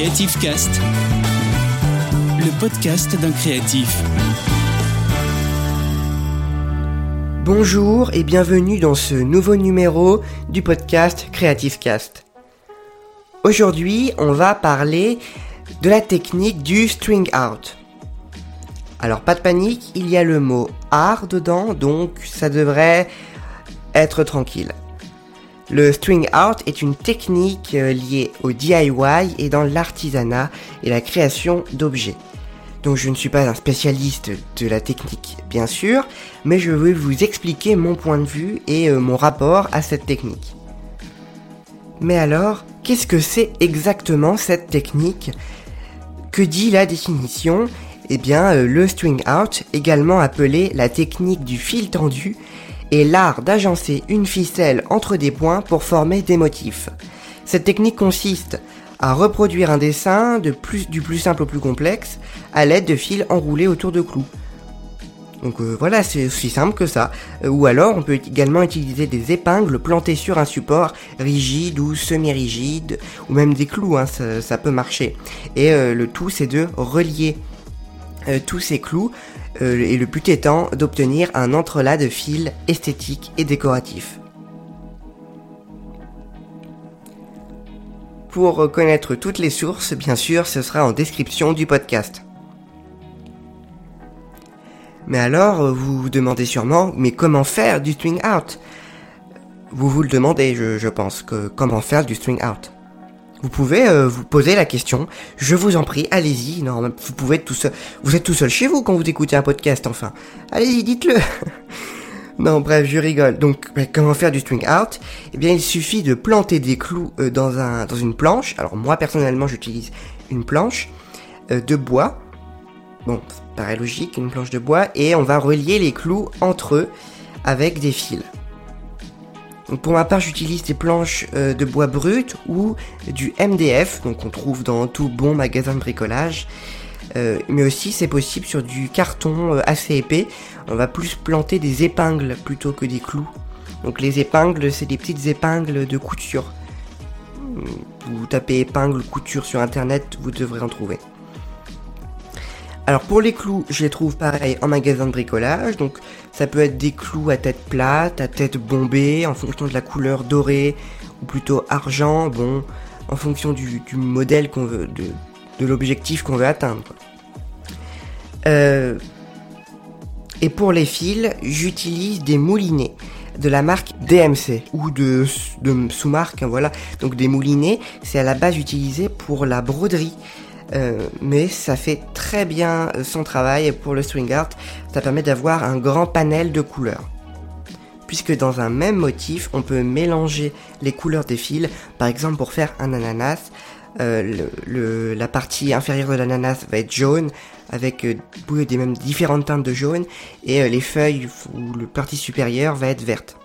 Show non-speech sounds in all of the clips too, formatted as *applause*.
Creative Cast, le podcast d'un créatif. Bonjour et bienvenue dans ce nouveau numéro du podcast Creative Cast. Aujourd'hui, on va parler de la technique du string out. Alors pas de panique, il y a le mot art dedans, donc ça devrait être tranquille. Le string art est une technique euh, liée au DIY et dans l'artisanat et la création d'objets. Donc je ne suis pas un spécialiste de la technique bien sûr, mais je vais vous expliquer mon point de vue et euh, mon rapport à cette technique. Mais alors, qu'est-ce que c'est exactement cette technique? Que dit la définition? Eh bien, euh, le string out, également appelé la technique du fil tendu, est l'art d'agencer une ficelle entre des points pour former des motifs. Cette technique consiste à reproduire un dessin du plus simple au plus complexe à l'aide de fils enroulés autour de clous. Donc euh, voilà, c'est aussi simple que ça. Euh, ou alors on peut également utiliser des épingles plantées sur un support rigide ou semi-rigide, ou même des clous, hein, ça, peut marcher. Et euh, le tout c'est de relier tous ces clous et le but étant d'obtenir un entrelac de fils esthétique et décoratif. Pour connaître toutes les sources, bien sûr, ce sera en description du podcast. Mais alors, vous vous demandez sûrement, mais comment faire du string out Vous vous le demandez, je, pense, comment faire du string out vous pouvez euh, vous poser la question. Je vous en prie, allez-y. Non, vous pouvez être tout seul. Vous êtes tout seul chez vous quand vous écoutez un podcast, enfin. Allez-y, dites-le. *laughs* non, bref, je rigole. Donc, comment faire du string out Eh bien, il suffit de planter des clous euh, dans un dans une planche. Alors moi personnellement, j'utilise une planche euh, de bois. Bon, ça paraît logique, une planche de bois, et on va relier les clous entre eux avec des fils pour ma part, j'utilise des planches euh, de bois brut ou du MDF, donc on trouve dans tout bon magasin de bricolage. Euh, mais aussi, c'est possible sur du carton euh, assez épais. On va plus planter des épingles plutôt que des clous. Donc les épingles, c'est des petites épingles de couture. Vous tapez épingles couture sur internet, vous devrez en trouver. Alors pour les clous, je les trouve pareil en magasin de bricolage. Donc ça peut être des clous à tête plate, à tête bombée, en fonction de la couleur dorée ou plutôt argent. Bon, en fonction du, modèle qu'on veut, de, l'objectif qu'on veut atteindre. Euh, et pour les fils, j'utilise des moulinets de la marque DMC ou de, sous-marque, hein, voilà. Donc des moulinets, c'est à la base utilisé pour la broderie. Euh, mais ça fait très bien son travail. Pour le string art, ça permet d'avoir un grand panel de couleurs. Puisque dans un même motif, on peut mélanger les couleurs des fils, par exemple pour faire un ananas, euh, la partie inférieure de l'ananas va être jaune, avec euh, des mêmes différentes teintes de jaune, et les feuilles ou le partie supérieure va être verte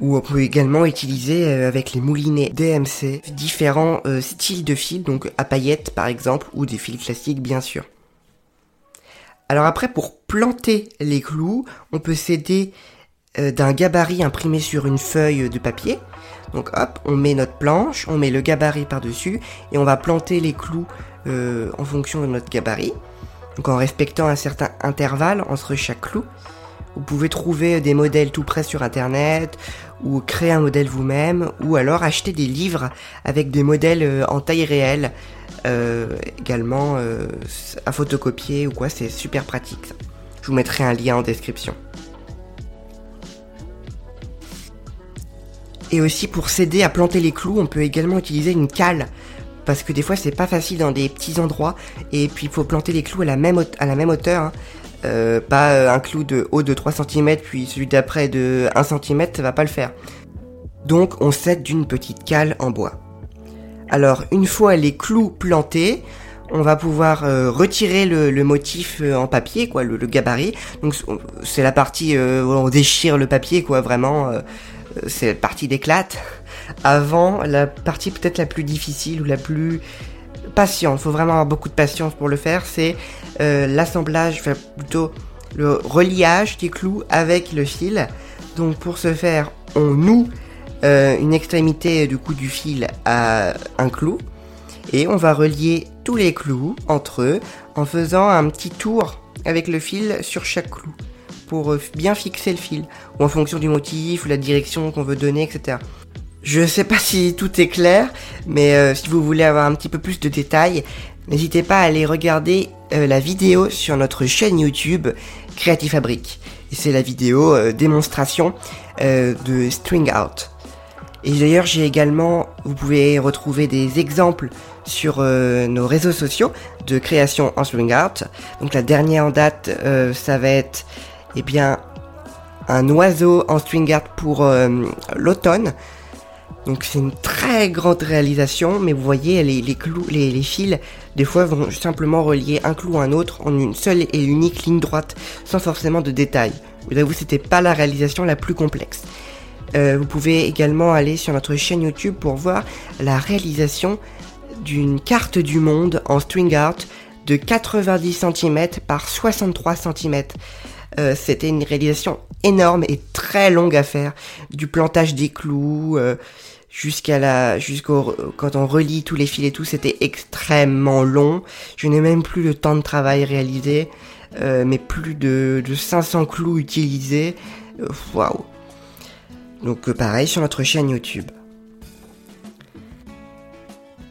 ou on peut également utiliser euh, avec les moulinets DMC différents euh, styles de fils, donc à paillettes par exemple, ou des fils classiques bien sûr. Alors après, pour planter les clous, on peut s'aider euh, d'un gabarit imprimé sur une feuille de papier. Donc hop, on met notre planche, on met le gabarit par-dessus, et on va planter les clous en fonction de notre gabarit. Donc en respectant un certain intervalle entre chaque clou. Vous pouvez trouver des modèles tout près sur internet ou créer un modèle vous-même ou alors acheter des livres avec des modèles euh, en taille réelle euh, également euh, à photocopier ou quoi, c'est super pratique. Je vous mettrai un lien en description. Et aussi pour s'aider à planter les clous, on peut également utiliser une cale parce que des fois c'est pas facile dans des petits endroits et puis il faut planter les clous à la même, à la même hauteur. Hein. Euh, pas euh, un clou de haut de 3 cm puis celui d'après de 1 cm, ça va pas le faire. Donc on s'aide d'une petite cale en bois. Alors une fois les clous plantés, on va pouvoir euh, retirer le, motif en papier, quoi, le, gabarit. Donc c'est la partie où on déchire le papier, quoi, vraiment. c'est la partie d'éclate. Avant, la partie peut-être la plus difficile ou la plus patiente, faut vraiment avoir beaucoup de patience pour le faire, c'est euh, l'assemblage, enfin plutôt le reliage des clous avec le fil. Donc pour ce faire, on noue euh, une extrémité du coup du fil à un clou. Et on va relier tous les clous entre eux en faisant un petit tour avec le fil sur chaque clou pour euh, bien fixer le fil, ou en fonction du motif ou la direction qu'on veut donner, etc. Je sais pas si tout est clair, mais euh, si vous voulez avoir un petit peu plus de détails, n'hésitez pas à aller regarder euh, la vidéo sur notre chaîne YouTube Creative Fabric. C'est la vidéo démonstration de String Out. Et d'ailleurs, j'ai également, vous pouvez retrouver des exemples sur nos réseaux sociaux de création en String Out. Donc la dernière en date, ça va être eh bien, un oiseau en string art pour euh, l'automne. Donc c'est une très grande réalisation, mais vous voyez les, fils, des fois vont simplement relier un clou à un autre en une seule et unique ligne droite, sans forcément de détails. Vous avouez, c'était pas la réalisation la plus complexe. Euh, vous pouvez également aller sur notre chaîne YouTube pour voir la réalisation d'une carte du monde en string art de 90 cm par 63 cm. Euh, c'était une réalisation énorme et très longue à faire, du plantage des clous euh, jusqu'à la jusqu'au quand on relie tous les fils et tout, c'était extrêmement long. Je n'ai même plus le temps de travail réalisé, euh, mais plus de, de 500 clous utilisés. Waouh. Donc pareil sur notre chaîne YouTube.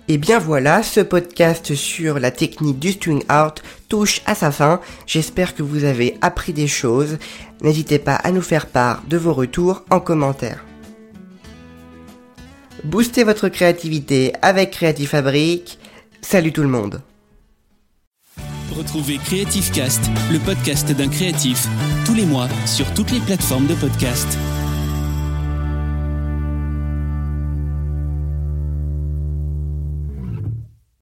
Et bien voilà, ce podcast sur la technique du string out touche à sa fin. J'espère que vous avez appris des choses. N'hésitez pas à nous faire part de vos retours en commentaire. Boostez votre créativité avec Creative Fabric. Salut tout le monde. Retrouvez Creative Cast, le podcast d'un créatif, tous les mois sur toutes les plateformes de podcast.